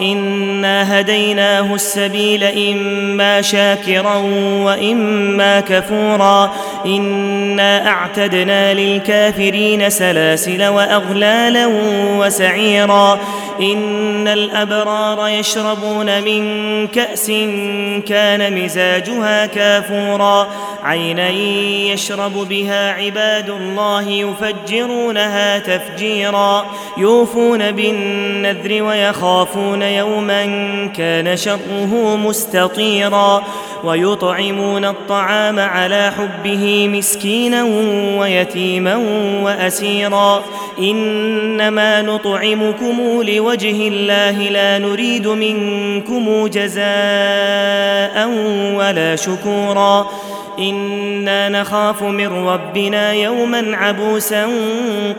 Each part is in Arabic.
انا هديناه السبيل اما شاكرا واما كفورا انا اعتدنا للكافرين سلاسل واغلالا وسعيرا ان الابرار يشربون من كاس كان مزاجها كافورا عينا يشرب بها عباد الله يفجرونها تفجيرا يوفون بالنذر ويخافون يوما كان شره مستطيرا ويطعمون الطعام على حبه مسكينا ويتيما وأسيرا إنما نطعمكم لوجه الله لا نريد منكم جزاء ولا شكورا إنا نخاف من ربنا يوما عبوسا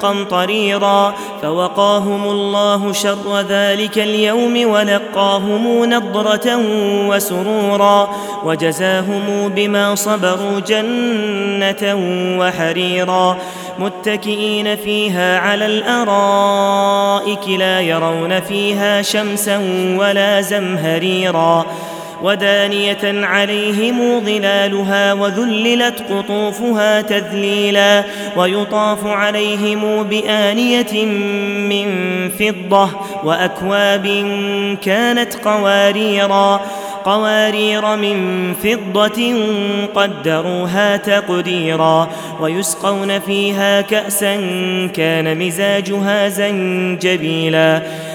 قمطريرا فوقاهم الله شر ذلك اليوم ولقاهم نضرة وسرورا وجزاهم بما صبروا جنة وحريرا متكئين فيها على الأرائك لا يرون فيها شمسا ولا زمهريرا ودانية عليهم ظلالها وذللت قطوفها تذليلا ويطاف عليهم بآنية من فضة وأكواب كانت قواريرا قوارير من فضة قدروها تقديرا ويسقون فيها كأسا كان مزاجها زنجبيلا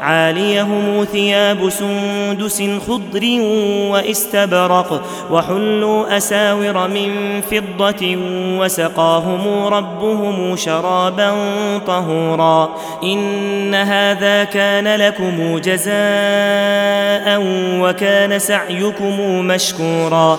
عاليهم ثياب سندس خضر واستبرق وحلوا أساور من فضة وسقاهم ربهم شرابا طهورا إن هذا كان لكم جزاء وكان سعيكم مشكورا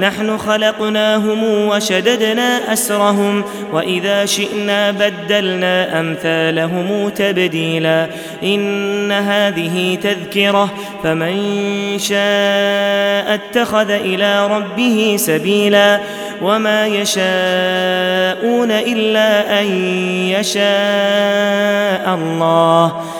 نحن خلقناهم وشددنا أسرهم وإذا شئنا بدلنا أمثالهم تبديلا. إن هذه تذكرة فمن شاء اتخذ إلى ربه سبيلا. وما يشاءون إلا أن يشاء الله.